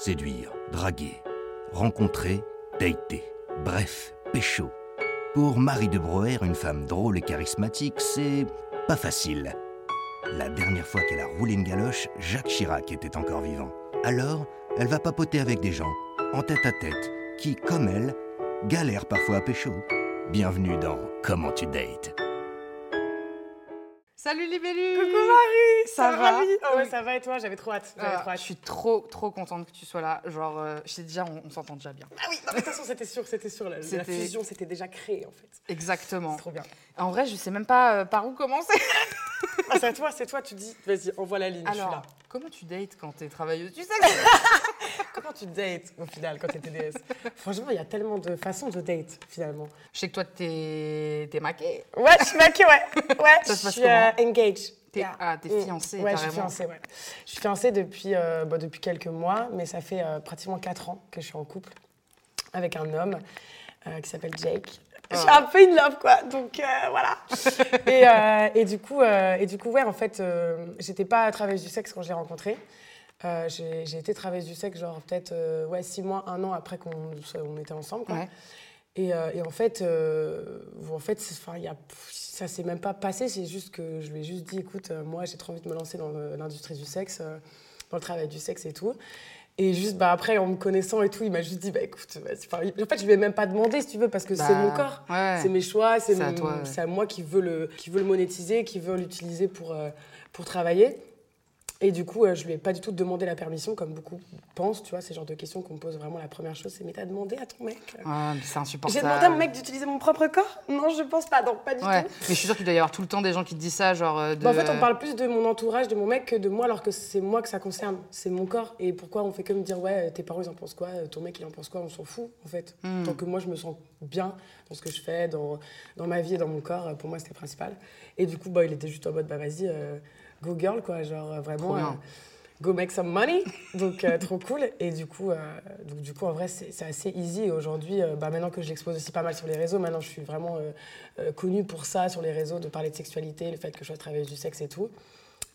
Séduire, draguer, rencontrer, dater. Bref, pécho. Pour Marie de Broer, une femme drôle et charismatique, c'est pas facile. La dernière fois qu'elle a roulé une galoche, Jacques Chirac était encore vivant. Alors, elle va papoter avec des gens, en tête à tête, qui, comme elle, galèrent parfois à pécho. Bienvenue dans Comment tu dates. Salut Libellu Coucou Marie Ça va Oh ouais, ça va et toi? J'avais trop hâte. J'avais Ah, trop hâte. Je suis trop trop contente que tu sois là. Genre, euh, je sais déjà, on, on s'entend déjà bien. Ah oui, non, de toute façon, c'était sûr, c'était sûr. La, la fusion, c'était déjà créé en fait. Exactement. C'est trop bien. En vrai, je sais même pas euh, par où commencer. Ah, c'est à toi, c'est toi, tu dis, vas-y, envoie la ligne, je suis Alors, là. comment tu dates quand t'es travailleuse? Tu sais que... Comment tu dates au final quand t'es TDS Franchement, il y a tellement de façons de date finalement. Je sais que toi, t'es t'es maquée. Ouais, je suis maquée, ouais. Ouais, Ça se je passe suis euh, engaged. T'es- Yeah. ah, t'es fiancée, Ouais, je suis fiancée, ouais. Je suis fiancée depuis, euh, bah, depuis quelques mois, mais ça fait euh, pratiquement 4 ans que je suis en couple avec un homme euh, qui s'appelle Jake. Je suis Ah. un peu in love, quoi. Donc euh, voilà. et, euh, et du coup, euh, et du coup, ouais, en fait, j'étais pas travailleuse du sexe quand je l'ai rencontré. Euh, j'ai été travailleuse du sexe, genre peut-être euh, ouais, six mois, un an après qu'on on était ensemble. Quoi. Ouais. Et, euh, et en fait, euh, en fait y a, ça s'est même pas passé, c'est juste que je lui ai juste dit, écoute, moi j'ai trop envie de me lancer dans l'industrie du sexe, dans le travail du sexe et tout. Et juste bah, après, en me connaissant et tout, il m'a juste dit, bah écoute, vas-y. En fait, je lui ai même pas demandé si tu veux, parce que c'est Bah, mon corps, ouais. c'est mes choix, c'est à ouais. moi qui veux, le, qui veut le monétiser, qui veut l'utiliser pour, pour travailler. Et du coup, euh, je lui ai pas du tout demandé la permission, comme beaucoup pensent, tu vois, c'est genre de questions qu'on me pose vraiment la première chose, c'est mais t'as demandé à ton mec Ah, c'est insupportable. j'ai demandé à mon mec d'utiliser mon propre corps? Non, je pense pas, donc pas du Ouais, tout. mais je suis sûre qu'il doit y avoir tout le temps des gens qui te disent ça, genre. euh, de... Bah, en fait, on parle plus de mon entourage, de mon mec, que de moi, alors que c'est moi que ça concerne. C'est mon corps. Et pourquoi on fait que me dire, ouais, tes parents, ils en pensent quoi Ton mec, il en pense quoi On s'en fout, en fait. Hmm. Tant que moi, je me sens bien dans ce que je fais, dans, dans ma vie et dans mon corps, pour moi, c'était principal. Et du coup, bah, il était juste en mode, bah, vas-y, euh, go girl, quoi. Genre, euh, vraiment. Euh, Go make some money, donc euh, trop cool. Et du coup, donc, du coup en vrai, c'est assez easy. Et aujourd'hui, bah, maintenant que je l'expose aussi pas mal sur les réseaux, maintenant je suis vraiment connue pour ça sur les réseaux, de parler de sexualité, le fait que je sois travailleuse du sexe et tout.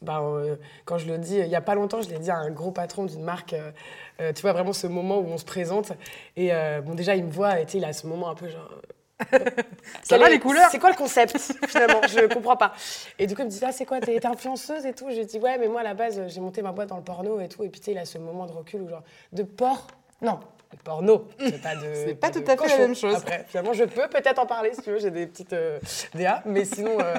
Bah, euh, quand je le dis, il y a pas longtemps, je l'ai dit à un gros patron d'une marque. euh, euh, tu vois vraiment ce moment où on se présente. Et bon, déjà, il me voit, et il a ce moment un peu genre. Ça va est- les couleurs C'est quoi le concept finalement? Je comprends pas. Et du coup, il me dit Ah, c'est quoi T'es influenceuse et tout? Je dis Ouais, mais moi à la base, j'ai monté ma boîte dans le porno et tout. Et puis tu sais, il a ce moment de recul où genre de porc. Non, de porno. C'est pas de. Pas de tout à fait la même chose. Après, finalement, je peux peut-être en parler si tu veux. J'ai des petites euh, DA, mais sinon. euh,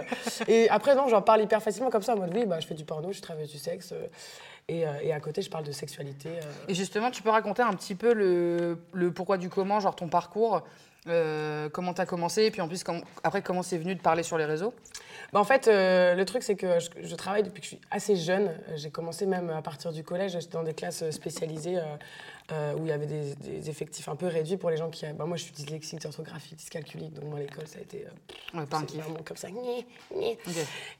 Et après, non, j'en parle hyper facilement comme ça en mode Oui, bah, je fais du porno, je travaille du sexe. euh, Et, euh, et à côté, je parle de sexualité. Et justement, tu peux raconter un petit peu le, le pourquoi du comment, genre ton parcours, euh, comment tu as commencé, et puis en plus, après, comment c'est venu de parler sur les réseaux? Bah, en fait, euh, le truc, c'est que je, je travaille depuis que je suis assez jeune. J'ai commencé même à partir du collège. J'étais dans des classes spécialisées euh, où il y avait des, des effectifs un peu réduits pour les gens qui. Bah, moi, je suis dyslexique, orthographique, dyscalculique. Donc, moi, l'école, ça a été. euh, Ouais, pas un vraiment comme ça.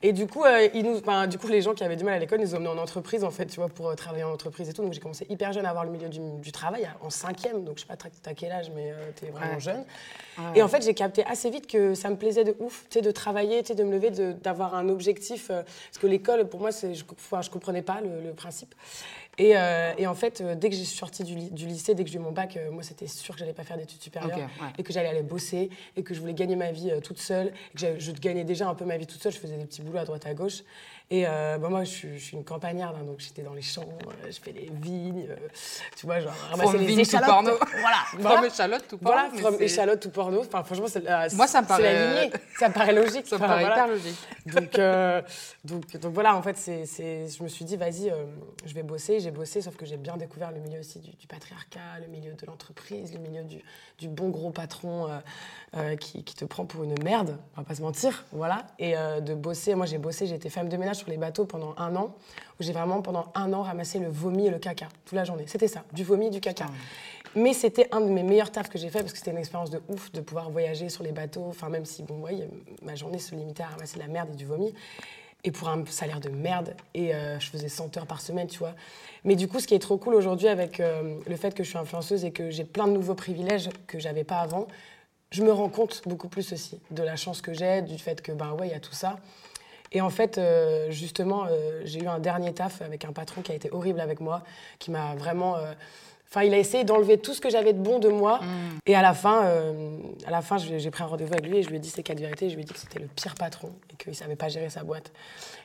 Et du coup, euh, ils nous, enfin, du coup, les gens qui avaient du mal à l'école, ils nous ont emmenés en entreprise, en fait, tu vois, pour travailler en entreprise et tout. Donc, j'ai commencé hyper jeune à avoir le milieu du, du travail, en cinquième. Donc, je sais pas t'as- quel âge, mais euh, t'es vraiment Ouais. jeune. Ouais. Et en fait, j'ai capté assez vite que ça me plaisait de ouf, tu sais, de travailler, tu sais, de me lever, d'avoir un objectif. parce que l'école, pour moi, je, enfin, je comprenais pas le, le principe. Et, euh, et en fait, euh, dès que j'ai sorti du, ly- du lycée, dès que j'ai eu mon bac, euh, moi, c'était sûr que j'allais pas faire d'études supérieures ouais. et que j'allais aller bosser et que je voulais gagner ma vie toute seule. Et que je gagnais déjà un peu ma vie toute seule. Je faisais des petits boulots à droite à gauche. Et euh, bah, moi, je suis, je suis une campagnarde, hein, donc j'étais dans les champs, euh, je fais les vignes, euh, tu vois, genre ramasser From les échalotes. porno. Voilà, From échalote tout voilà, porno, mais from échalote tout porno. Enfin, franchement, c'est la, Moi, ça me la paraît- lignée. Ça me paraît logique. Ça me paraît voilà. hyper logique. Donc, euh, donc, donc voilà, en fait, c'est, c'est- je me suis dit, vas-y, euh, je vais bosser. J'ai bossé, sauf que j'ai bien découvert le milieu aussi du, du patriarcat, le milieu de l'entreprise, le milieu du, du bon gros patron euh, euh, qui, qui te prend pour une merde, on va pas se mentir, voilà. Et euh, de bosser, moi j'ai bossé, j'ai été femme de ménage sur les bateaux pendant un an, où j'ai vraiment pendant un an ramassé le vomi et le caca toute la journée. C'était ça, du vomi, du caca. Mais c'était un de mes meilleurs tafs que j'ai fait parce que c'était une expérience de ouf de pouvoir voyager sur les bateaux. Enfin, même si, bon, ouais, ma journée se limitait à ramasser de la merde et du vomi. Et pour un salaire de merde. Et euh, je faisais 100 heures par semaine, tu vois. Mais du coup, ce qui est trop cool aujourd'hui avec euh, le fait que je suis influenceuse et que j'ai plein de nouveaux privilèges que j'avais pas avant, je me rends compte beaucoup plus aussi de la chance que j'ai, du fait que, ben ouais, il y a tout ça. Et en fait, euh, justement, euh, j'ai eu un dernier taf avec un patron qui a été horrible avec moi, qui m'a vraiment euh, Enfin, il a essayé d'enlever tout ce que j'avais de bon de moi. Et à la fin, à la fin, j'ai pris un rendez-vous avec lui et je lui ai dit ces quatre vérités. Je lui ai dit que c'était le pire patron et qu'il savait pas gérer sa boîte.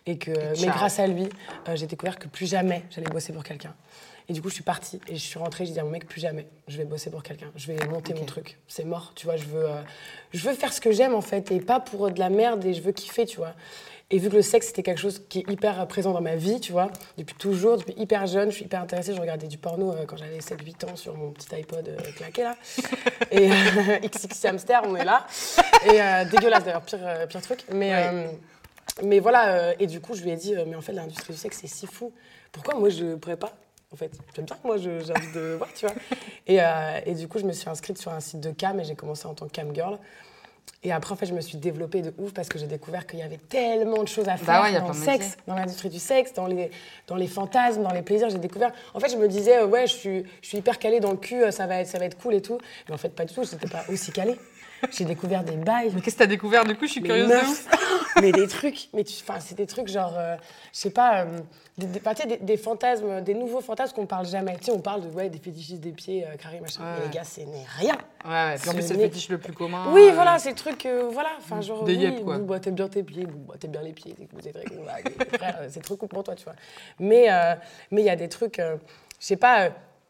Et que, mais grâce à lui, j'ai découvert que plus jamais j'allais bosser pour quelqu'un. Et du coup, je suis partie et je suis rentrée. J'ai dit à mon mec, plus jamais, je vais bosser pour quelqu'un. Je vais monter mon truc. C'est mort, tu vois. Je veux, euh, je veux faire ce que j'aime en fait et pas pour de la merde et je veux kiffer, tu vois. Et vu que le sexe, c'était quelque chose qui est hyper euh, présent dans ma vie, tu vois, depuis toujours, depuis hyper jeune, je suis hyper intéressée. Je regardais du porno euh, quand j'avais 7-8 ans sur mon petit iPod euh, claqué, là. Et euh, XXI Hamster, on est là. Et euh, dégueulasse d'ailleurs, pire, euh, pire truc. Mais, Ouais. euh, mais voilà, euh, et du coup, je lui ai dit, euh, mais en fait, l'industrie du sexe, c'est si fou. Pourquoi moi, je pourrais pas en fait, j'aime bien que moi, j'ai envie de voir, tu vois. Et, euh, et du coup, je me suis inscrite sur un site de cam et j'ai commencé en tant que cam girl. Et après, en fait, je me suis développée de ouf parce que j'ai découvert qu'il y avait tellement de choses à faire Bah ouais, a dans le sexe, dans l'industrie du sexe, dans les, dans les fantasmes, dans les plaisirs. J'ai découvert. En fait, je me disais, ouais, je suis, je suis hyper calée dans le cul, euh, ça va, être, ça va être cool et tout. Mais en fait, pas du tout, j'étais pas aussi calée. J'ai découvert des bails. Mais qu'est-ce que t'as découvert du coup? Je suis Mais curieuse de meuf, ouf. mais des trucs, mais enfin, c'est des trucs genre, euh, je sais pas, euh, des, des, des, des fantasmes, des nouveaux fantasmes qu'on parle jamais. Tu sais, on parle de ouais, des fétichistes des pieds, euh, carrés, machin. Ouais. Mais les gars, c'est n'est rien. Ouais. Puis en plus, Ce c'est le fétiche le plus commun. Oui, euh, voilà, ces trucs, euh, voilà, enfin genre, Des oui, yep, quoi. bah, t'aimes bien tes pieds, bah, t'aimes bien les pieds, c'est frère, euh, c'est trop cool pour toi, tu vois. Mais euh, mais il y a des trucs, je sais pas,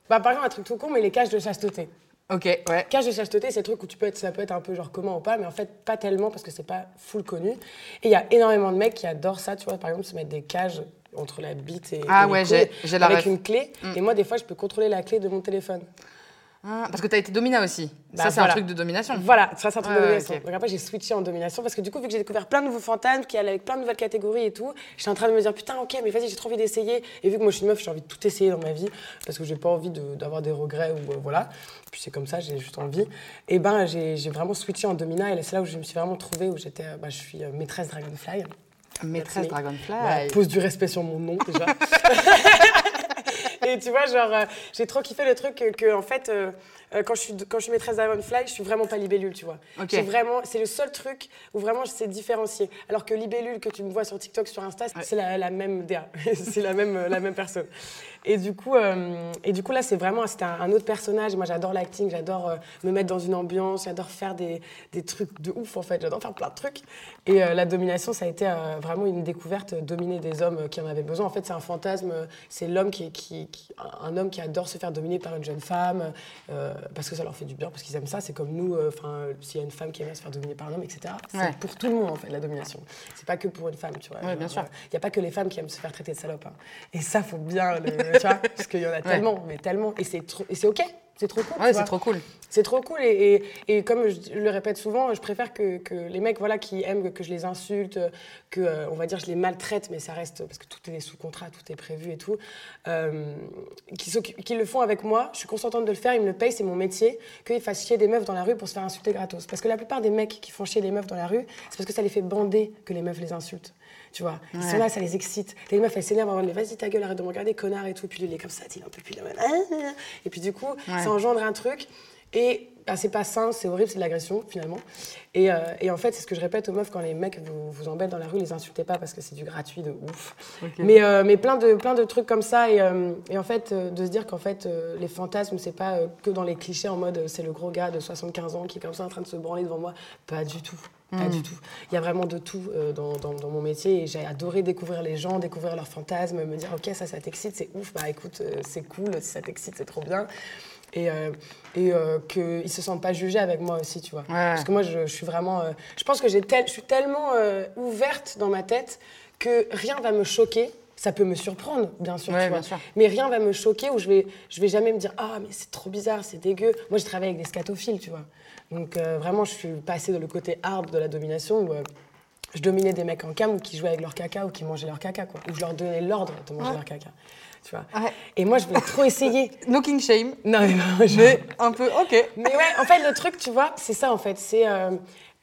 bah, par exemple, un truc tout con, mais les cages de chasteté. Ok, ouais. Cage de chasteté, c'est le truc où tu peux être, ça peut être un peu genre comment ou pas, mais en fait pas tellement parce que c'est pas full connu. Et il y a énormément de mecs qui adorent ça, tu vois, par exemple se mettre des cages entre la bite et, Ah et les ouais, couilles j'ai- j'ai la avec ref. Mm. une clé. Et moi des fois je peux contrôler la clé de mon téléphone. Ah, parce que t'as été domina aussi. Bah, ça, c'est voilà. un truc de domination. Voilà, ça c'est un truc Ouais, de ouais, domination. ok. Donc après j'ai switché en domination parce que du coup vu que j'ai découvert plein de nouveaux fantasmes qui allaient avec plein de nouvelles catégories et tout, j'étais en train de me dire putain ok mais vas-y j'ai trop envie d'essayer. Et vu que moi je suis une meuf, j'ai envie de tout essayer dans ma vie parce que j'ai pas envie de- d'avoir des regrets ou euh, voilà. Puis c'est comme ça, j'ai juste envie. Et ben j'ai vraiment switché en domina et c'est là où je me suis vraiment trouvée où j'étais, euh, bah, je suis euh, maîtresse Dragonfly. Maîtresse. Dragonfly. Voilà, pose du respect sur mon nom déjà. Tu vois, genre, euh, j'ai trop kiffé le truc que, que, en fait, euh, euh, quand, je suis, quand je suis maîtresse Dragonfly, je suis vraiment pas libellule, tu vois. C'est vraiment, c'est le seul truc où vraiment je sais différencier. Alors que libellule que tu me vois sur TikTok, sur Insta, c'est la, la même DA, c'est la même, la même personne. Et du coup, euh, et du coup là, c'est vraiment, c'était un, un autre personnage. Moi, j'adore l'acting, j'adore euh, me mettre dans une ambiance, j'adore faire des, des trucs de ouf en fait. J'adore faire plein de trucs. Et euh, la domination, ça a été vraiment une découverte, dominer des hommes qui en avaient besoin. En fait, c'est un fantasme. C'est l'homme qui, qui, qui- un homme qui adore se faire dominer par une jeune femme parce que ça leur fait du bien, parce qu'ils aiment ça. C'est comme nous. Enfin, s'il y a une femme qui aime se faire dominer par un homme, etc. C'est Ouais. pour tout le monde en fait la domination. C'est pas que pour une femme, tu vois. Ouais, bien sûr. Il n'y a pas que les femmes qui aiment se faire traiter de salope. hein. Et ça, faut bien le. Tu vois, parce qu'il y en a tellement, mais tellement. Et c'est c'est OK. C'est trop cool. Ouais, c'est trop cool. C'est trop cool et, et- et comme je le répète souvent, je préfère que, que les mecs voilà, qui aiment que, je les insulte, que euh, on va dire je les maltraite, mais ça reste parce que tout est sous contrat, tout est prévu et tout, euh, qui, s'occupent- qui le font avec moi. Je suis consentante de le faire, ils me le payent, c'est mon métier. Qu'ils fassent chier des meufs dans la rue pour se faire insulter gratos. Parce que la plupart des mecs qui font chier des meufs dans la rue, c'est parce que ça les fait bander que les meufs les insultent. Tu vois, ils sont là, ça les excite. Les meufs, elles s'énervent avant de vas-y ta gueule, arrête de me regarder, connard et tout. Puis lui, il est comme ça, il est un peu plus. Et puis du coup, ça engendre un truc. Et bah, c'est pas sain, c'est horrible, c'est de l'agression finalement. Et, euh, et en fait, c'est ce que je répète aux meufs quand les mecs vous, vous embêtent dans la rue, les insultez pas parce que c'est du gratuit de ouf. Mais, euh, mais plein, de, plein de trucs comme ça. Et, euh, et en fait, de se dire qu'en fait, les fantasmes, c'est pas que dans les clichés en mode c'est le gros gars de 75 ans qui est comme ça en train de se branler devant moi. Pas du tout. Pas du tout. Il y a vraiment de tout euh, dans, dans- dans mon métier et j'ai adoré découvrir les gens, découvrir leurs fantasmes, me dire ok ça ça t'excite, c'est ouf, bah écoute euh, c'est cool, si ça t'excite c'est trop bien. Et, euh, et euh, qu'ils se sentent pas jugés avec moi aussi, tu vois. Parce que moi je, je suis vraiment, euh, je pense que j'ai tel, je suis tellement euh, ouverte dans ma tête que rien va me choquer. Ça peut me surprendre, bien sûr, Ouais, tu vois. bien sûr. Mais rien va me choquer où je vais, je vais jamais me dire ah mais c'est trop bizarre, c'est dégueu. Moi je travaille avec des scatophiles, tu vois. Donc vraiment je suis passée dans le côté hard de la domination où je dominais des mecs en cam ou qui jouaient avec leur caca ou qui mangeaient leur caca quoi. Ou je leur donnais l'ordre de manger leur caca, tu vois. Ouais. Et moi je voulais trop essayer. No king shame. Non mais, non, je- Mais un peu, ok. mais ouais, en fait, le truc, tu vois, c'est ça, en fait. C'est. euh,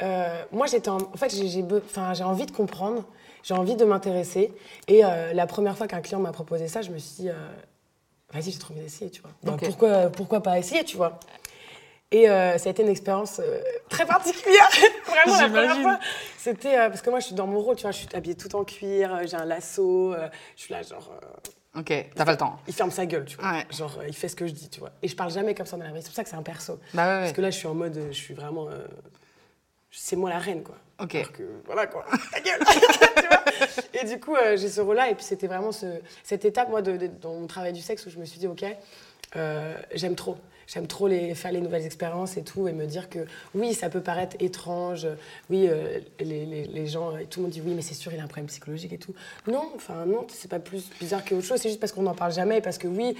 euh, moi, j'étais. En, en fait, j'ai enfin, j'ai envie de comprendre, j'ai envie de m'intéresser. Et euh, la première fois qu'un client m'a proposé ça, je me suis dit, vas-y, j'ai trop envie d'essayer, tu vois. Bah, Ok. pourquoi, pourquoi pas essayer, tu vois et euh, ça a été une expérience euh, très particulière. Vraiment, la première J'imagine. fois. C'était euh, parce que moi, je suis dans mon rôle, tu vois, je suis habillée tout en cuir, j'ai un lasso, je suis là, genre. Ok, t'as pas le temps. Il ferme sa gueule, tu vois. Ouais. Genre, euh, il fait ce que je dis, tu vois. Et je parle jamais comme ça dans la vie. C'est pour ça que c'est un perso. Bah ouais, Parce que là, je suis en mode, euh, je suis vraiment. euh, c'est moi la reine, quoi. Ok. Alors que, voilà, quoi. Ta gueule Tu vois Et du coup, euh, j'ai ce rôle-là. Et puis, c'était vraiment ce- cette étape, moi, de, de- dans mon travail du sexe où je me suis dit, OK, euh, j'aime trop. J'aime trop les, faire les nouvelles expériences et tout, et me dire que oui, ça peut paraître étrange, oui, euh, les, les- les gens, tout le monde dit oui, mais c'est sûr, il a un problème psychologique et tout. Non, enfin non, c'est pas plus bizarre que autre chose, c'est juste parce qu'on n'en parle jamais, parce que oui,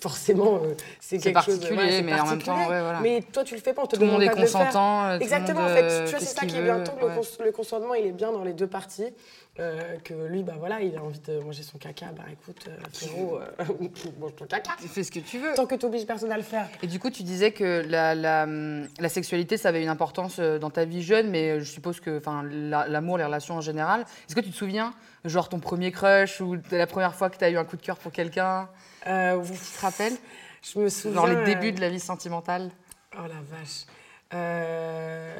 forcément, euh, c'est quelque chose. particulier, c'est mais en même temps, ouais, voilà. Mais toi, tu le fais pas, on te Tout le monde demande est consentant. euh, Exactement, en fait, tu vois, c'est ça qui est bien. Tant que ouais. le consentement, il est bien dans les deux parties. Euh, que lui, bah voilà, il a envie de manger son caca, bah écoute, euh, frérot, euh, mange ton caca. Tu fais ce que tu veux. Tant que tu obliges personne à le faire. Et du coup, tu disais que la, la, hum, la sexualité, ça avait une importance euh, dans ta vie jeune, mais euh, je suppose que la- l'amour, les relations en général. Est-ce que tu te souviens, genre ton premier crush ou la première fois que tu as eu un coup de cœur pour quelqu'un? Euh, Tu te rappelles? je me souviens. Genre les débuts de la vie sentimentale Oh la vache. Euh,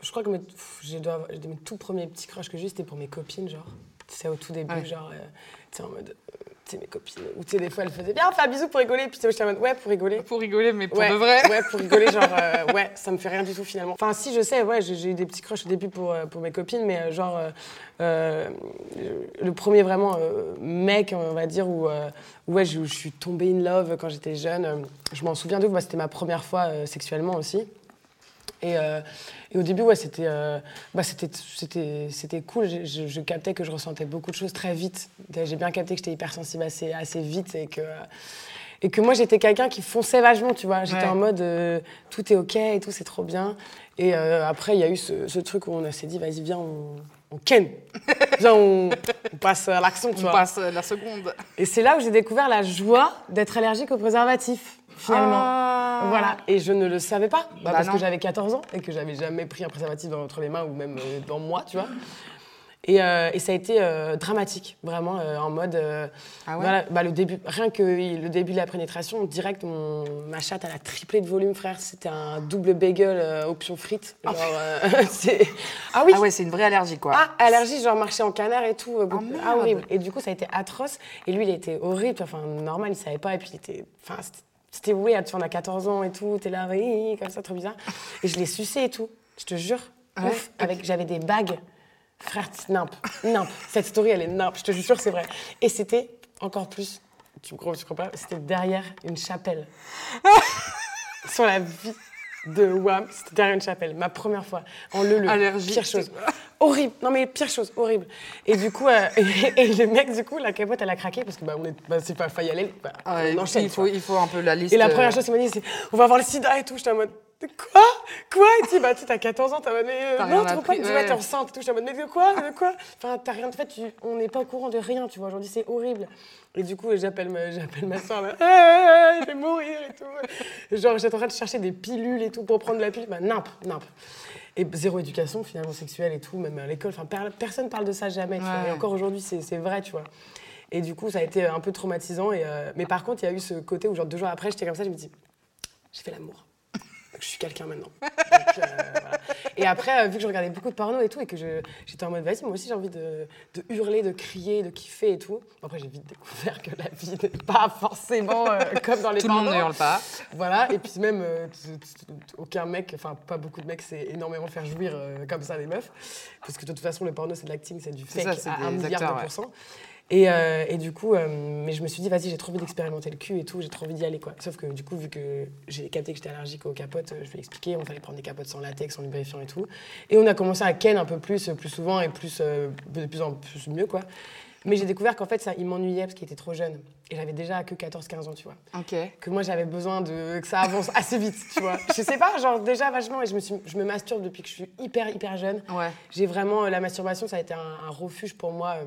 je crois que mes, pff, je dois avoir- mes tout premiers petits crushs que j'ai c'était pour mes copines, genre. Sais, au tout début, Ouais. genre, euh, tu sais, en mode, euh, tu sais, mes copines. Ou tu sais, des fois, elles faisaient bien, on fait un bisou pour rigoler. Puis j'étais en mode, ouais, pour rigoler. Pour rigoler, mais pour ouais, de vrai. Ouais, pour rigoler, genre, euh, ouais, ça me fait rien du tout finalement. Enfin, si, je sais, ouais, j'ai eu des petits crushs au début pour, pour mes copines, mais genre, le premier vraiment mec, on va dire, où, ouais, je, je suis tombée in love quand j'étais jeune, je m'en souviens de bah, c'était ma première fois sexuellement aussi. Et, euh, et au début, ouais, c'était euh, bah, c'était c'était- c'était cool. Je, je- je captais que je ressentais beaucoup de choses très vite. J'ai bien capté que j'étais hypersensible assez, assez vite et que, et que moi, j'étais quelqu'un qui fonçait vachement, tu vois. J'étais Ouais. en mode euh, tout est OK et tout, c'est trop bien. Et après, il y a eu ce, ce truc où on s'est dit, vas-y, viens, on, on ken. Viens, on, on passe à l'action, tu On vois. passe la seconde. Et c'est là où j'ai découvert la joie d'être allergique aux préservatifs, finalement. Ah. Voilà, et je ne le savais pas, bah, Bah parce non. que j'avais 14 ans et que j'avais jamais pris un préservatif entre les mains ou même euh, dans moi, tu vois. Et, euh, et ça a été euh, dramatique, vraiment, euh, en mode. Ah ouais? voilà, bah, le début, rien que le début de la pénétration, direct, mon, ma chatte, elle a triplé de volume, frère. C'était un double bagel option frites. Genre, euh, c'est- ah oui! Ah ouais, c'est une vraie allergie, quoi. Ah, allergie, genre marcher en canard et tout. ah, horrible. Et du coup, ça a été atroce. Et lui, il était horrible. Enfin, normal, il savait pas. Et puis, il était. Enfin, c'était- c'était weird. Tu vois, on a 14 ans et tout. T'es là, oui, comme ça, trop bizarre. Et je l'ai sucé et tout. Je te jure. Ouais. Ouf. Avec, j'avais des bagues. Frère, nimp. Nimp. Cette story, elle est nimp. Je te jure, c'est vrai. Et c'était encore plus. Tu me crois, tu crois pas C'était derrière une chapelle. Sur la vie de Wam, c'était derrière une chapelle. Ma première fois. En leu Allergie, Pire c'est chose. Horrible. Non, mais pire chose, horrible. Et du coup, euh, et, et le mec, du coup, la capote, elle a craqué parce que bah, on est, bah, c'est pas failli aller. Bah, Ah on enchaîne. il, faut, il faut un peu la liste. Et la première euh, chose qu'il m'a dit, c'est on va avoir le sida et tout. J'étais en mode de quoi? Quoi? Et tu bah, tu t'as 14 ans, t'as mode, mais euh, non, trop pas. Tu vois, t'es enceinte et tout. J'étais en mode, mais de quoi? De quoi? Enfin, t'as rien. En fait, tu- on n'est pas au courant de rien, tu vois. Aujourd'hui, c'est horrible. Et du coup, j'appelle ma, j'appelle ma soeur, Ah, je vais mourir et tout. Genre, j'étais en train de chercher des pilules et tout pour prendre la pilule. Bah, nimp, nimp. Et zéro éducation, finalement, sexuelle et tout, même à l'école. Enfin, per- personne parle de ça jamais, tu vois. Et encore aujourd'hui, c'est c'est vrai, tu vois. Et du coup, ça a été un peu traumatisant. Et, euh, mais par contre, il y a eu ce côté où, genre, deux jours après, j'étais comme ça, je me dis, j'ai fait l'amour. Je suis quelqu'un maintenant. Donc, euh, voilà. Et après, euh, vu que je regardais beaucoup de porno et tout, et que j'étais en mode, vas-y, moi aussi, j'ai envie de, de hurler, de crier, de kiffer et tout. Après, j'ai vite découvert que la vie n'est pas forcément euh, comme dans les Tout le monde ne hurle pas. Voilà, et puis même, euh, aucun mec, enfin pas beaucoup de mecs, c'est énormément faire jouir comme ça les meufs. Parce que de toute façon, le porno, c'est de l'acting, c'est du fake ça, c'est à des un milliard acteurs, de ouais. Et, euh, et du coup, euh, mais je me suis dit, vas-y, j'ai trop envie d'expérimenter le cul et tout, j'ai trop envie d'y aller, quoi. Sauf que du coup, vu que j'ai capté que j'étais allergique aux capotes, euh, je lui ai expliqué, on fallait prendre des capotes sans latex, sans lubrifiant et tout. Et on a commencé à ken un peu plus, plus souvent et plus, euh, de plus en plus mieux, quoi. Mais j'ai découvert qu'en fait, ça, il m'ennuyait parce qu'il était trop jeune. Et j'avais déjà que 14-15 ans, tu vois Ok. que moi j'avais besoin de que ça avance assez vite, tu vois. Je sais pas, genre déjà vachement et je me suis je me masturbe depuis que je suis hyper hyper jeune. Ouais. J'ai vraiment la masturbation ça a été un, un refuge pour moi. euh,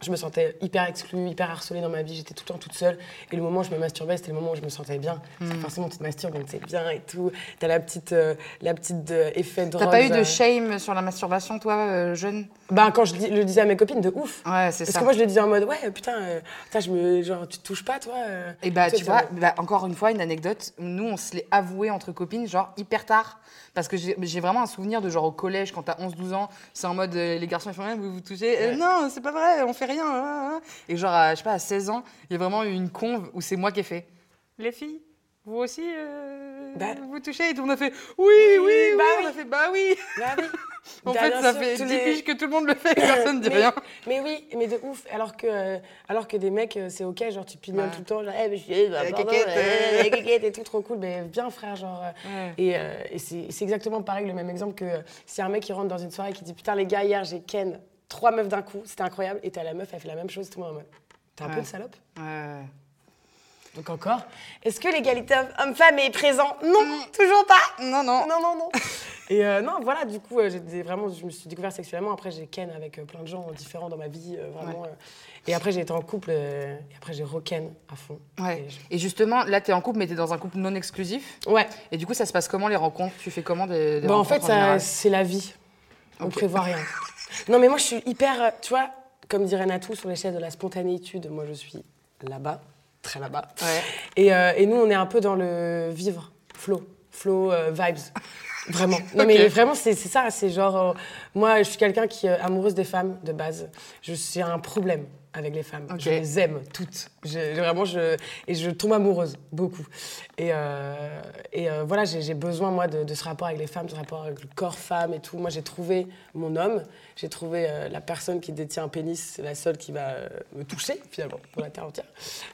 Je me sentais hyper exclue, hyper harcelée dans ma vie, j'étais tout le temps toute seule. Et le moment où je me masturbais, c'était le moment où je me sentais bien. Parce Hmm. que forcément, tu te masturbes, donc c'est bien et tout. T'as la petite, euh, la petite euh, effet de T'as pas eu de shame sur la masturbation, toi, euh, jeune? Ben, quand je dis- le disais à mes copines, de ouf. Ouais, c'est Parce ça. que moi, je le disais en mode, ouais, putain, euh, putain, je me, genre, tu te touches pas, toi euh. Et bah, tu vois, bah, encore une fois, une anecdote. Nous, on se l'est avoué entre copines, genre hyper tard. Parce que j'ai vraiment un souvenir de genre au collège, quand t'as 11-12 ans, c'est en mode euh, les garçons ils font rien, vous vous touchez? Euh, Ouais. non, c'est pas vrai, on fait rien. hein, hein. Et genre, à, je sais pas, à 16 ans, il y a vraiment eu une conve où c'est moi qui ai fait. Les filles, vous aussi, euh, Bah- vous touchez Et tout le monde a fait oui, oui, oui. bah On oui. a fait bah oui. Bah oui. En Bah, fait, ça sûr, fait tous 10 les- piges que tout le monde le fait et personne ne dit mais, rien. mais oui, mais de ouf. Alors que, alors que des mecs, euh, c'est ok, genre tu pignolles Ouais. tout le temps, genre, eh, mais je suis, eh, bah, La pardon, caquette, eh, la caquette et tout, trop cool. Mais bien, frère, genre. euh, Ouais. Et, euh, et c'est exactement pareil, le même exemple que si un mec qui rentre dans une soirée et qui dit Putain, les gars, hier j'ai ken trois meufs d'un coup, c'était incroyable. Et t'as la meuf, elle fait la même chose, tout le monde en mode T'es un peu une salope Ouais. Donc encore, est-ce que l'égalité homme-femme est présent? Non, toujours pas Non, non. non, non, non. Et euh, non, voilà, du coup, euh, j'ai vraiment, je me suis découvert sexuellement. Après, j'ai ken avec euh, plein de gens différents dans ma vie, vraiment. et après, j'ai été en couple, et après, j'ai re-ken à fond. Ouais. Et je- Et justement, là, t'es en couple, mais t'es dans un couple non exclusif? Ouais. Et du coup, ça se passe comment les rencontres? Tu fais comment des, des Bah, en rencontres fait, ça- général? c'est la vie. On Ok. prévoit rien. Non, mais moi, je suis hyper. euh, Tu vois, comme dirait Natou, sur l'échelle de la spontanéitude, moi, je suis là-bas, très là-bas. Ouais. Et, euh, et nous, on est un peu dans le vivre, flow, flow, euh, vibes. Vraiment. Non, mais vraiment, c'est c'est ça. C'est genre. euh, moi, je suis quelqu'un qui est amoureuse des femmes de base. Je suis un problème avec les femmes. Je les aime toutes. Je- vraiment, je, et je tombe amoureuse, beaucoup. Et, euh, et euh, voilà, j'ai besoin, moi, de, de ce rapport avec les femmes, de ce rapport avec le corps femme et tout. Moi, j'ai trouvé mon homme. J'ai trouvé euh, la personne qui détient un pénis. La seule qui va me toucher, finalement, pour la terre entière.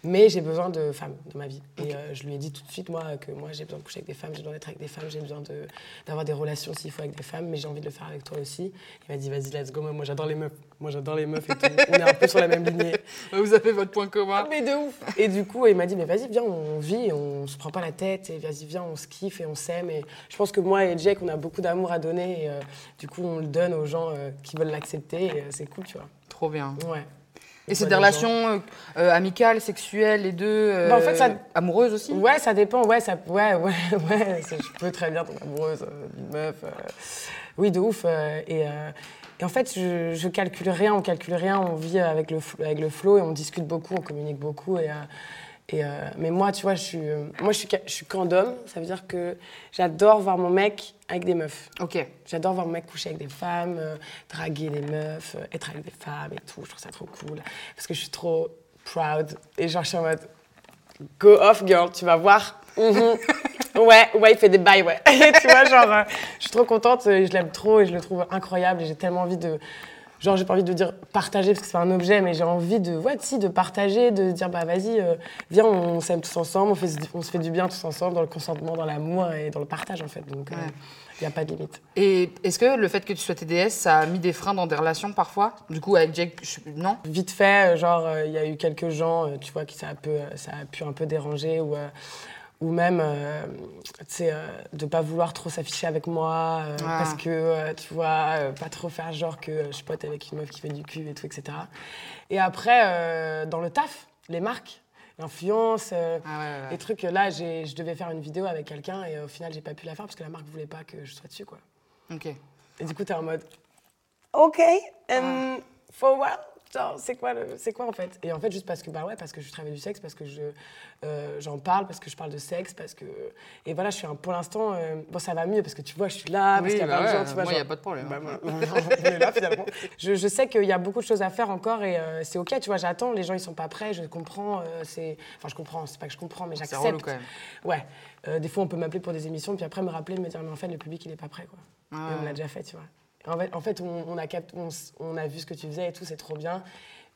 Mais j'ai besoin de femmes dans ma vie. Et je lui ai dit tout de suite, moi, que moi, j'ai besoin de coucher avec des femmes, j'ai besoin d'être avec des femmes, j'ai besoin de- d'avoir des relations s'il faut avec des femmes, mais j'ai envie de le faire avec toi aussi. Il m'a dit, vas-y, let's go. Moi, j'adore les meufs. Moi, j'adore les meufs et tout. On est un peu sur la même lignée. Vous avez votre point commun. Mais de ouf Et du coup, il m'a dit, mais vas-y, viens, on vit, on se prend pas la tête, et vas-y, viens, on se kiffe et on s'aime. Et je pense que moi et Jake, on a beaucoup d'amour à donner, et euh, du coup, on le donne aux gens euh, qui veulent l'accepter, et euh, c'est cool, tu vois. Trop bien. Ouais. Et c'est des relations euh, amicales, sexuelles, les deux euh, Bah, en fait, ça- Amoureuses aussi? Ouais, ça dépend. Ouais, ça, ouais, ouais, ouais. Je peux très bien tomber amoureuse d'une meuf. euh. Oui, de ouf. euh, et, euh, et en fait, je, je calcule rien, on calcule rien. On vit avec le, avec le flow et on discute beaucoup, on communique beaucoup. Et, euh, et, euh, mais moi, tu vois, je suis, euh, moi, je suis, je suis. Ça veut dire que j'adore voir mon mec avec des meufs. Ok. J'adore voir mon mec coucher avec des femmes, euh, draguer des meufs, euh, être avec des femmes et tout. Je trouve ça trop cool. Parce que je suis trop proud. Et genre, je suis en mode, go off, girl, tu vas voir. Mhm. ouais, ouais, il fait des bails, ouais. tu vois, genre, euh, je suis trop contente. euh, Je l'aime trop et je le trouve incroyable. Et j'ai tellement envie de. Genre, j'ai pas envie de dire partager parce que c'est un objet, mais j'ai envie de, ouais, si, de partager, de dire, bah vas-y, euh, viens, on s'aime tous ensemble, on, fait, on se fait du bien tous ensemble, dans le consentement, dans l'amour et dans le partage, en fait. Donc, il Ouais. n'y a pas de limite. Et est-ce que le fait que tu sois TDS, ça a mis des freins dans des relations parfois? Du coup, avec Jake, je- non? Vite fait, genre, il y a eu quelques gens, tu vois, qui ça a, peu, ça a pu un peu déranger ou, ou même, euh, euh, de pas vouloir trop s'afficher avec moi euh, Ah. parce que, euh, tu vois, euh, pas trop faire genre que euh, je suis pote avec une meuf qui fait du cul et tout, etc. Et après, euh, dans le taf, les marques, l'influence, euh, Ah ouais, ouais, ouais. les trucs, là, j'ai- je devais faire une vidéo avec quelqu'un et au final, j'ai pas pu la faire parce que la marque voulait pas que je sois dessus, quoi. Ok. Et du coup, t'es en mode OK, and for what? C'est quoi, le- c'est quoi en fait? Et en fait, juste parce que, bah ouais, parce que je travaille du sexe, parce que je, euh, j'en parle, parce que je parle de sexe, parce que. Et voilà, je suis un, pour l'instant, euh, bon, ça va mieux parce que tu vois, je suis là, parce Oui, qu'il y a bah plein de ouais, gens, tu vois. moi, y a genre- pas de problème. Bah, là finalement. Je, je sais qu'il y a beaucoup de choses à faire encore et euh, c'est OK, tu vois, j'attends, les gens ils sont pas prêts, je comprends, c'est. Enfin, je comprends, c'est pas que je comprends, mais C'est j'accepte. relou quand même. Ouais. Euh, des fois, on peut m'appeler pour des émissions, puis après me rappeler, me dire, mais en fait, le public, il est pas prêt, quoi. Ah Et on l'a déjà fait, tu vois. En fait, en fait on, on a cap- on, s- on a vu ce que tu faisais et tout, c'est trop bien.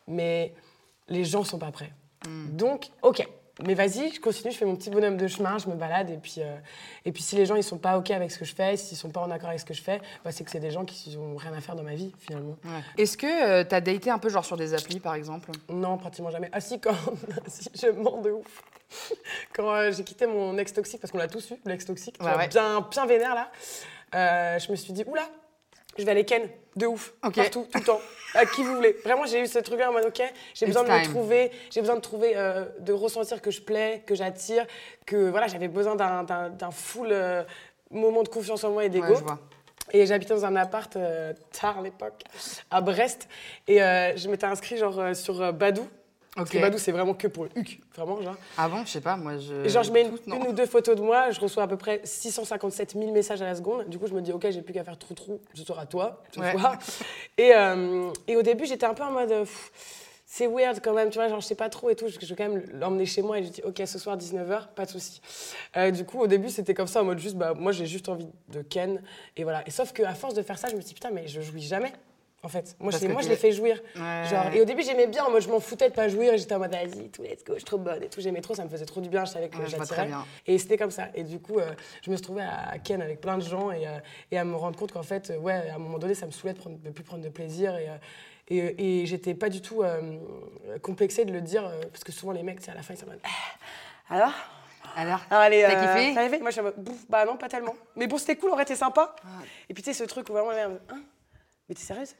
Mais les gens sont pas prêts. Hmm. Donc, OK. Mais vas-y, je continue, je fais mon petit bonhomme de chemin, je me balade. Et puis, euh, et puis si les gens, ils sont pas OK avec ce que je fais, s'ils sont pas en accord avec ce que je fais, bah, c'est que c'est des gens qui ont rien à faire dans ma vie, finalement. Ouais. Est-ce que tu t'as daté un peu genre sur des applis par exemple? Non, pratiquement jamais. Ah si, quand si, je mens de ouf. Quand euh, j'ai quitté mon ex toxique, parce qu'on l'a tous eu, l'ex toxique, tu Ouais, ouais. bien, bien vénère là, euh, je me suis dit, oula, je vais aller ken, de ouf, partout, tout le temps, à qui vous voulez. Vraiment, j'ai eu ce truc-là en mode, ok, j'ai besoin de me trouver, j'ai besoin de trouver, euh, de ressentir que je plais, que j'attire, que voilà, j'avais besoin d'un- full euh, moment de confiance en moi et d'ego. Ouais. Et j'habitais dans un appart euh, tard à l'époque, à Brest. Et je m'étais inscrite genre sur Badou. Parce Ok. que Badou, c'est vraiment que pour le huc, vraiment, genre. Ah bon, je sais pas, moi je. Et genre, je mets une, ou deux photos de moi, je reçois à peu près 657 000 messages à la seconde. Du coup, je me dis, OK, j'ai plus qu'à faire trou-trou, ce sera toi, ce Ouais. soir. Et, euh, et au début, j'étais un peu en mode, euh, pff, c'est weird quand même, tu vois, genre je sais pas trop et tout, je, je vais quand même l'emmener chez moi et je dis ok ce soir 19h, pas de souci. Euh, du coup au début c'était comme ça en mode juste bah moi j'ai juste envie de ken et voilà. Et sauf qu'à force de faire ça je me suis dit putain mais je jouis jamais en fait. Moi je, moi, je l'ai l'as- fait jouir. Ouais. Genre, et au début j'aimais bien, moi je m'en foutais de pas jouir et j'étais en mode vas-y, tout let's go, je suis trop bonne et tout, j'aimais trop, ça me faisait trop du bien, je savais que Ouais, j'attirais. Et c'était comme ça. Et du coup, euh, je me suis retrouvée à Ken avec plein de gens et, euh, et à me rendre compte qu'en fait, euh, ouais, à un moment donné, ça me saoulait de, prendre, de plus prendre de plaisir. Et, euh, et, et j'étais pas du tout complexée de le dire, parce que souvent les mecs, à la fin, ils sont en mode Ah, Alors? Alors? Alors, allez, T'as euh, kiffé? ça Moi, je suis en mode, Bouf, bah non, pas tellement. Mais bon, c'était cool, en vrai, t'es sympa. Et puis, tu sais, ce truc où vraiment, elle est hein? Mais t'es sérieuse?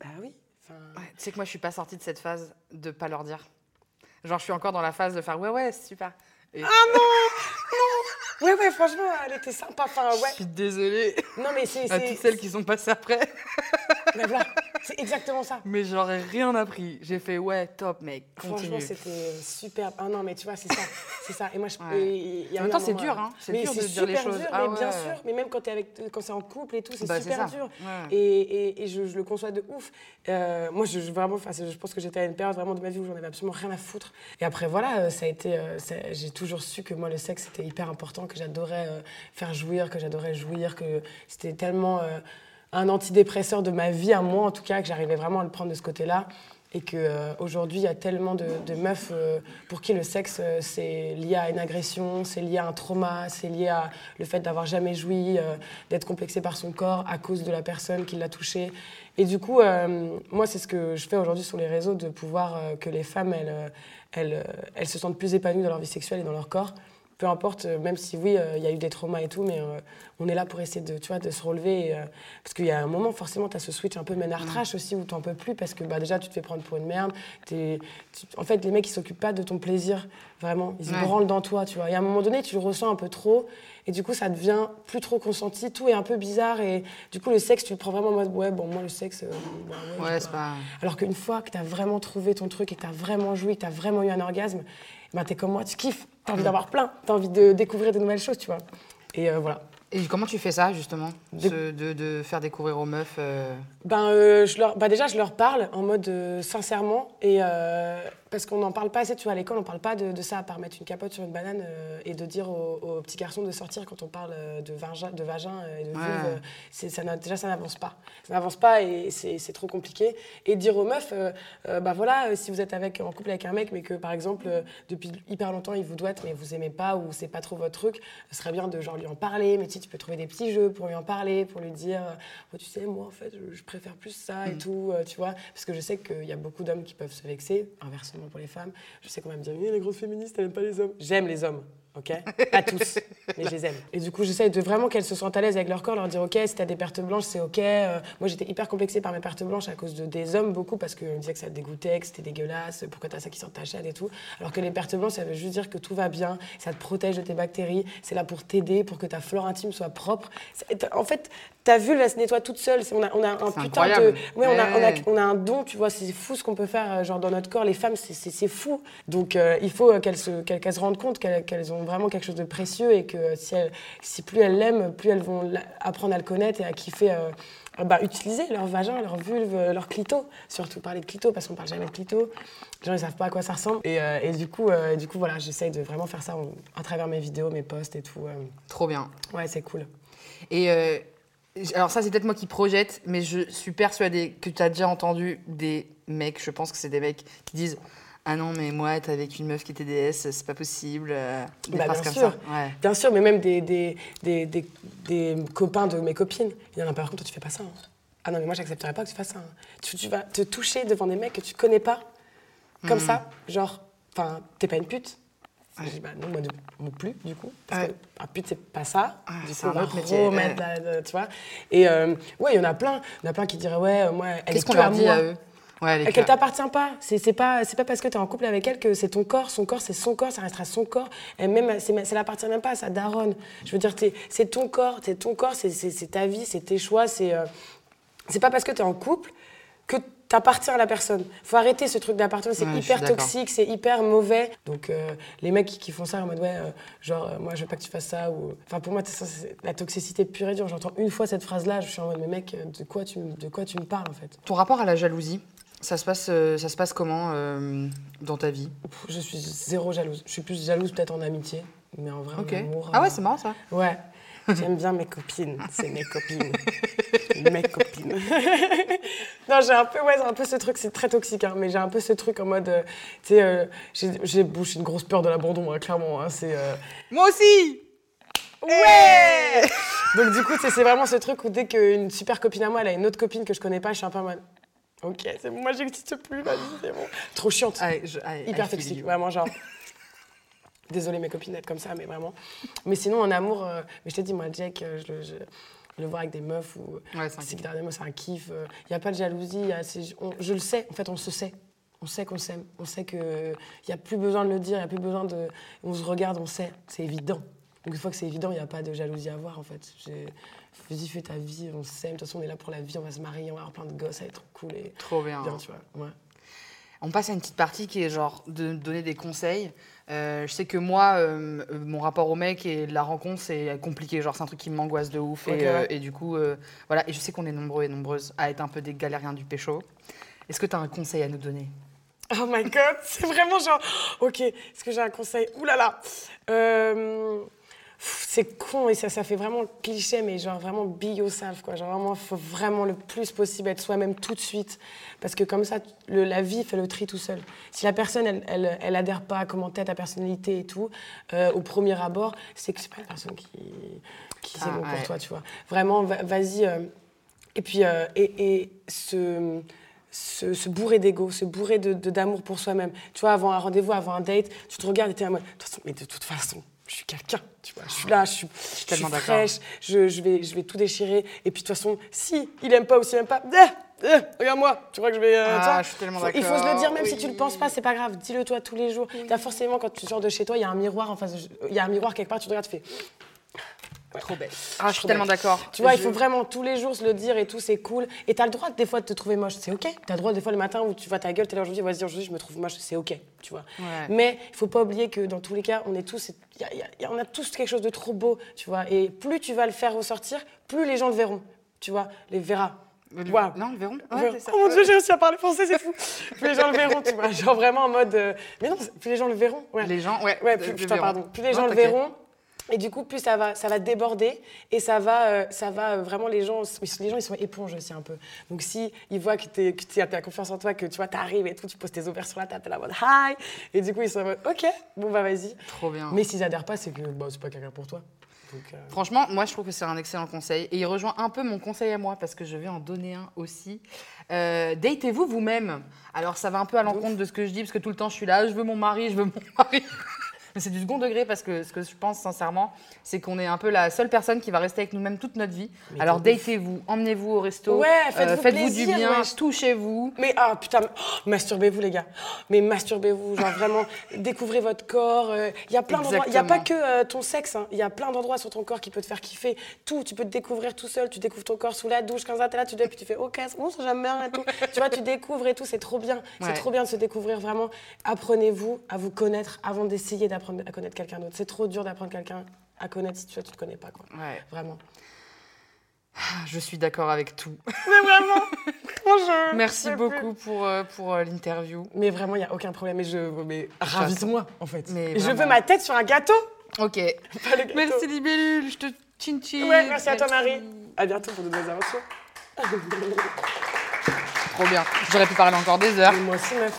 Bah oui. Ouais, Tu sais que moi, je suis pas sortie de cette phase de pas leur dire. Genre, je suis encore dans la phase de faire ouais, ouais, c'est super. Et Ah Ouais, ouais, franchement, elle était sympa. Enfin, ouais. je suis désolée Non, mais c'est. à toutes celles qui sont passées après. Mais voilà, c'est exactement ça. Mais j'aurais rien appris. J'ai fait ouais, top, mec, Franchement, c'était super. Ah non, mais tu vois, c'est ça. C'est ça. Et moi, je. Ouais. et En même temps, c'est dur, euh, hein. C'est dur de c'est dire les super choses. dur, Ah mais bien sûr. Mais même quand t'es avec, quand c'est en couple et tout, c'est Bah, super dur. Ouais. Et, et, et je, je le conçois de ouf. Euh, moi, je, vraiment, enfin, je pense que j'étais à une période vraiment de ma vie où j'en avais absolument rien à foutre. Et après, voilà, euh, ça a été. J'ai toujours su que moi, le sexe, c'était hyper important, que j'adorais faire jouir, que j'adorais jouir, que c'était tellement un antidépresseur de ma vie, à moi en tout cas, que j'arrivais vraiment à le prendre de ce côté-là. Et qu'aujourd'hui, il y a tellement de, meufs euh, pour qui le sexe, euh, c'est lié à une agression, c'est lié à un trauma, c'est lié à le fait d'avoir jamais joui, euh, d'être complexé par son corps à cause de la personne qui l'a touché. Et du coup, euh, moi, c'est ce que je fais aujourd'hui sur les réseaux, de pouvoir euh, que les femmes, euh, euh, elles se sentent plus épanouies dans leur vie sexuelle et dans leur corps. Peu importe, euh, même si oui, euh, il y a eu des traumas et tout, mais euh, on est là pour essayer de, tu vois, de se relever. et, euh, parce qu'il y a un moment, forcément, tu as ce switch un peu ménard trash aussi où tu peux plus parce que bah, déjà, tu te fais prendre pour une merde. Tu- en fait, les mecs, ils s'occupent pas de ton plaisir, vraiment. Ils se Ouais. branlent dans toi, tu vois. Et à un moment donné, tu le ressens un peu trop. Et du coup, ça devient plus trop consenti. Tout est un peu bizarre. Et du coup, le sexe, tu le prends vraiment en mode, ouais, bon, moi, le sexe, euh, bah, ouais, c'est pas. alors qu'une fois que tu as vraiment trouvé ton truc et que tu as vraiment joui, que tu as vraiment eu un orgasme, ben, tu es comme moi, tu kiffes, tu as envie d'avoir plein, tu as envie de découvrir de nouvelles choses, tu vois. Et euh, voilà. Et comment tu fais ça, justement De- Ce- de, de faire découvrir aux meufs euh, Ben, je leur, ben déjà, je leur parle en mode sincèrement, et, parce qu'on n'en parle pas assez, tu vois, à l'école, on parle pas de, de ça, à part mettre une capote sur une banane euh, et de dire aux, aux petits garçons de sortir quand on parle euh, de vagin, de vagin euh, et de vulve. Ouais. euh, c'est- ça n'a- déjà, ça n'avance pas. Ça n'avance pas et c'est trop compliqué. Et dire aux meufs, euh, bah voilà, si vous êtes avec, en couple avec un mec, mais que par exemple, depuis hyper longtemps, il vous doit, mais vous aimez pas ou c'est pas trop votre truc, ce serait bien de genre lui en parler. Mais tu, sais, tu peux trouver des petits jeux pour lui en parler, pour lui dire, Oh, tu sais, moi en fait, je, je préfère plus ça et tout, euh, tu vois. Parce que je sais qu'il y a beaucoup d'hommes qui peuvent se vexer, inversement pour les femmes. Je sais qu'on va me dire, Eh, les grosses féministes, elles n'aiment pas les hommes. J'aime les hommes. Ok? Pas tous, mais je les aime. Et du coup, j'essaie de vraiment qu'elles se sentent à l'aise avec leur corps, leur dire Ok, si t'as des pertes blanches, c'est ok. Euh, moi, j'étais hyper complexée par mes pertes blanches à cause de, des hommes, beaucoup, parce qu'on me disait que ça te dégoûtait, que c'était dégueulasse, pourquoi t'as ça qui sort de ta chatte et tout. Alors que les pertes blanches, ça veut juste dire que tout va bien, ça te protège de tes bactéries, c'est là pour t'aider, pour que ta flore intime soit propre. En fait, ta vulve, elle se nettoie toute seule. On a, on a un putain incroyable. de. Ouais, on, a, on, a, Ouais. on a un don, tu vois, c'est fou ce qu'on peut faire euh, genre dans notre corps. Les femmes, c'est- fou. Donc euh, il faut qu'elles se, se rendent compte qu'elles qu'elles ont vraiment quelque chose de précieux et que si, elles- si plus elles l'aiment, plus elles vont apprendre à le connaître et à kiffer. euh, bah, utiliser leur vagin, leur vulve, euh, leur clito, surtout parler de clito parce qu'on parle jamais de clito. Les gens ils savent pas à quoi ça ressemble. Et, euh, et du coup, euh, du coup voilà, j'essaye de vraiment faire ça en- à travers mes vidéos, mes posts et tout. euh. Trop bien. Ouais, c'est cool. Et alors ça, c'est peut-être moi qui projette, mais je suis persuadée que tu as déjà entendu des mecs, je pense que c'est des mecs qui disent Ah non, mais moi, t'es avec une meuf qui était DS, c'est pas possible. euh, des Bah, bien comme sûr. ça. Ouais. Bien sûr, mais même des, des, des, des, copains de mes copines, il y en a par contre, toi tu fais pas ça. hein. Ah non, mais moi j'accepterais pas que tu fasses ça. hein. Tu, tu vas te toucher devant des mecs que tu connais pas, comme Mhm. ça, genre, enfin, t'es pas une pute. Je dis, bah non, moi non plus, du coup. Parce Ouais. que un pute, c'est pas ça. Ouais, c'est un autre métier, remettre ouais. tu vois. Et euh, ouais, il y en a plein. Il y en a plein qui diraient, ouais, euh, moi, elle est Qu'est-ce qu'on leur dit à eux? Ouais, Qu'elle que- t'appartient pas. C'est c'est pas, c'est pas parce que tu es en couple avec elle que c'est ton corps. Son corps, c'est son corps, ça restera son corps. Et même, c'est- ça n'appartient même pas à sa daronne. Je veux dire, c'est ton corps, c'est ton corps, c'est- ta vie, c'est tes choix. C'est euh, c'est pas parce que tu es en couple que t'appartiens à la personne. Faut arrêter ce truc d'appartenance, c'est Ouais, hyper toxique, c'est hyper mauvais. Donc euh, les mecs qui, qui font ça en mode ouais, euh, genre euh, moi je veux pas que tu fasses ça ou enfin pour moi ça, c'est la toxicité pure et dure. J'entends une fois cette phrase là, je suis en mode mais mec, de quoi tu de quoi tu me parles en fait? Ton rapport à la jalousie, Ça se passe, euh, ça se passe comment euh, dans ta vie? Je suis zéro jalouse. Je suis plus jalouse peut-être en amitié, mais en vrai, en amour. Ah euh, ouais, c'est marrant ça. Ouais. J'aime bien mes copines. C'est mes copines. mes copines. non, j'ai un peu, ouais, un peu ce truc, c'est très toxique, hein, mais j'ai un peu ce truc en mode, euh, tu sais, euh, j'ai, une grosse peur de l'abandon, hein, clairement. hein, c'est, euh, Moi aussi Ouais Donc du coup, c'est c'est vraiment ce truc où dès qu'une super copine à moi, elle a une autre copine que je connais pas, je suis un peu en mode, ok, c'est bon, moi j'existe plus, vas-y, c'est bon. Trop chiante, je- hyper I feel toxique, vraiment genre. Désolée mes copines d'être comme ça, mais vraiment. Mais sinon, en amour, euh, mais je t'ai dit, moi, Jack, euh, je, le- je- je le vois avec des meufs ou Ouais, c'est un c'est un kiff. Il n'y a pas de jalousie, y a- c'est- on- je le sais, en fait, on se sait. On sait qu'on s'aime, on sait qu'il n'y a plus besoin de le dire, il n'y a plus besoin de... On se regarde, on sait, c'est évident. Donc une fois que c'est évident, il n'y a pas de jalousie à avoir, en fait. Vas-y, fais ta vie, on s'aime, de toute façon, on est là pour la vie, on va se marier, on va avoir plein de gosses, ça va être trop cool et Trop bien. bien, tu vois. Ouais. On passe à une petite partie qui est genre de donner des conseils. Euh, je sais que moi, euh, euh, mon rapport au mec et la rencontre, c'est compliqué. Genre, c'est un truc qui m'angoisse de ouf. Et, euh, du coup, voilà. Et je sais qu'on est nombreux et nombreuses à être un peu des galériens du pécho. Est-ce que tu as un conseil à nous donner? Oh my god, c'est vraiment genre, ok, est-ce que j'ai un conseil? Ouh là là C'est con et ça, ça fait vraiment cliché, mais genre vraiment be yourself, quoi. Genre vraiment, faut vraiment le plus possible être soi-même tout de suite. Parce que comme ça, le- la vie fait le tri tout seul. Si la personne, elle, elle, elle adhère pas à comment t'es, ta personnalité et tout, euh, au premier abord, c'est que c'est pas une personne qui, qui c'est Ah, bon pour toi, tu vois. Vraiment, va- vas-y. euh, et puis, euh, et, et ce, se, se bourrer d'ego, se bourrer de- de- d'amour pour soi-même. Tu vois, avant un rendez-vous, avant un date, tu te regardes et t'es en mode, de toute façon, mais de toute façon, je suis quelqu'un, tu vois, je suis là, je suis, je suis tellement d'accord. fraîche, je, je vais, je vais tout déchirer. Et puis de toute façon, si il aime pas ou s'il aime pas, eh, eh, regarde-moi, tu crois que je vais... euh, Ah, je suis tellement faut- Il faut se le d'accord, dire, même si oui. tu le penses pas, c'est pas grave, dis-le toi tous les jours. T'as forcément, quand tu sors de chez toi, il y a un miroir en face, il y a un miroir quelque part, tu te regardes, tu fais... Trop belle. Ah, je suis tellement d'accord. Tu vois, il faut vraiment tous les jours se le dire et tout, c'est cool. Et t'as le droit des fois de te trouver moche, c'est ok. T'as le droit des fois le matin où tu vois ta gueule, t'es là aujourd'hui, vas-y, aujourd'hui je me trouve moche, c'est ok, tu vois. Ouais. Mais il faut pas oublier que dans tous les cas, on est tous, y a- y a- y a- on a tous quelque chose de trop beau, tu vois. Et plus tu vas le faire ressortir, plus les gens le verront, tu vois, les verra. Waouh. Non, le verront. Ouais, ça. oh mon dieu, j'ai réussi à parler français, c'est fou. plus les gens le verront, tu vois. Genre vraiment en mode. euh, Mais non, plus les gens le verront. Ouais. Les gens, ouais. Ouais, plus, le putain, verront. pardon. Plus les Non, gens le verront. Et du coup, plus ça va, ça va déborder et ça va, euh, ça va vraiment les gens, les gens ils sont éponges aussi un peu. Donc si ils voient que tu as confiance en toi, que tu vois, t'arrives et tout, tu poses tes ovaires sur la table, t'es en mode hi, et du coup ils sont en mode ok, bon bah vas-y. Trop bien. Mais s'ils adhèrent pas, c'est que bah, c'est pas quelqu'un pour toi. Donc, euh, Franchement, moi, je trouve que c'est un excellent conseil. Et il rejoint un peu mon conseil à moi, parce que je vais en donner un aussi. Euh, Datez-vous vous-même. Alors, ça va un peu à l'encontre de ce que je dis, parce que tout le temps, je suis là, je veux mon mari, je veux mon mari. Mais c'est du second degré, parce que ce que je pense sincèrement, c'est qu'on est un peu la seule personne qui va rester avec nous-mêmes toute notre vie. Mais Alors, datez-vous, emmenez-vous au resto, Ouais, faites-vous faites-vous du plaisir, bien, touchez-vous. Mais ah putain, oh, masturbez-vous les gars. Mais masturbez-vous, genre vraiment, découvrez votre corps. Il y a plein d'endroits. Il n'y a pas que euh, ton sexe. Il y a plein d'endroits sur ton corps qui peut te faire kiffer. Tout, tu peux te découvrir tout seul. Tu découvres ton corps sous la douche, comme ça, t'es là, tu te puis tu fais ok, c'est bon, ça j'aime bien et tout. tu vois, tu découvres et tout, c'est trop bien. Ouais. C'est trop bien de se découvrir vraiment. Apprenez-vous à vous connaître avant d'essayer d'apprendre à connaître quelqu'un d'autre. C'est trop dur d'apprendre quelqu'un à connaître si tu vois, tu te connais pas quoi. Ouais, Vraiment. je suis d'accord avec tout. Mais vraiment, je Merci plus. beaucoup pour, euh, pour euh, l'interview. Mais vraiment, il n'y a aucun problème. Mais je, mais ravise-moi, en fait. Mais Et je veux ma tête sur un gâteau. Ok. Pas le gâteau. Merci Libellule, je te chin chin. Ouais, merci à toi. Marie. À bientôt pour de nouvelles aventures. Trop bien. J'aurais pu parler encore des heures. Et moi aussi, meuf.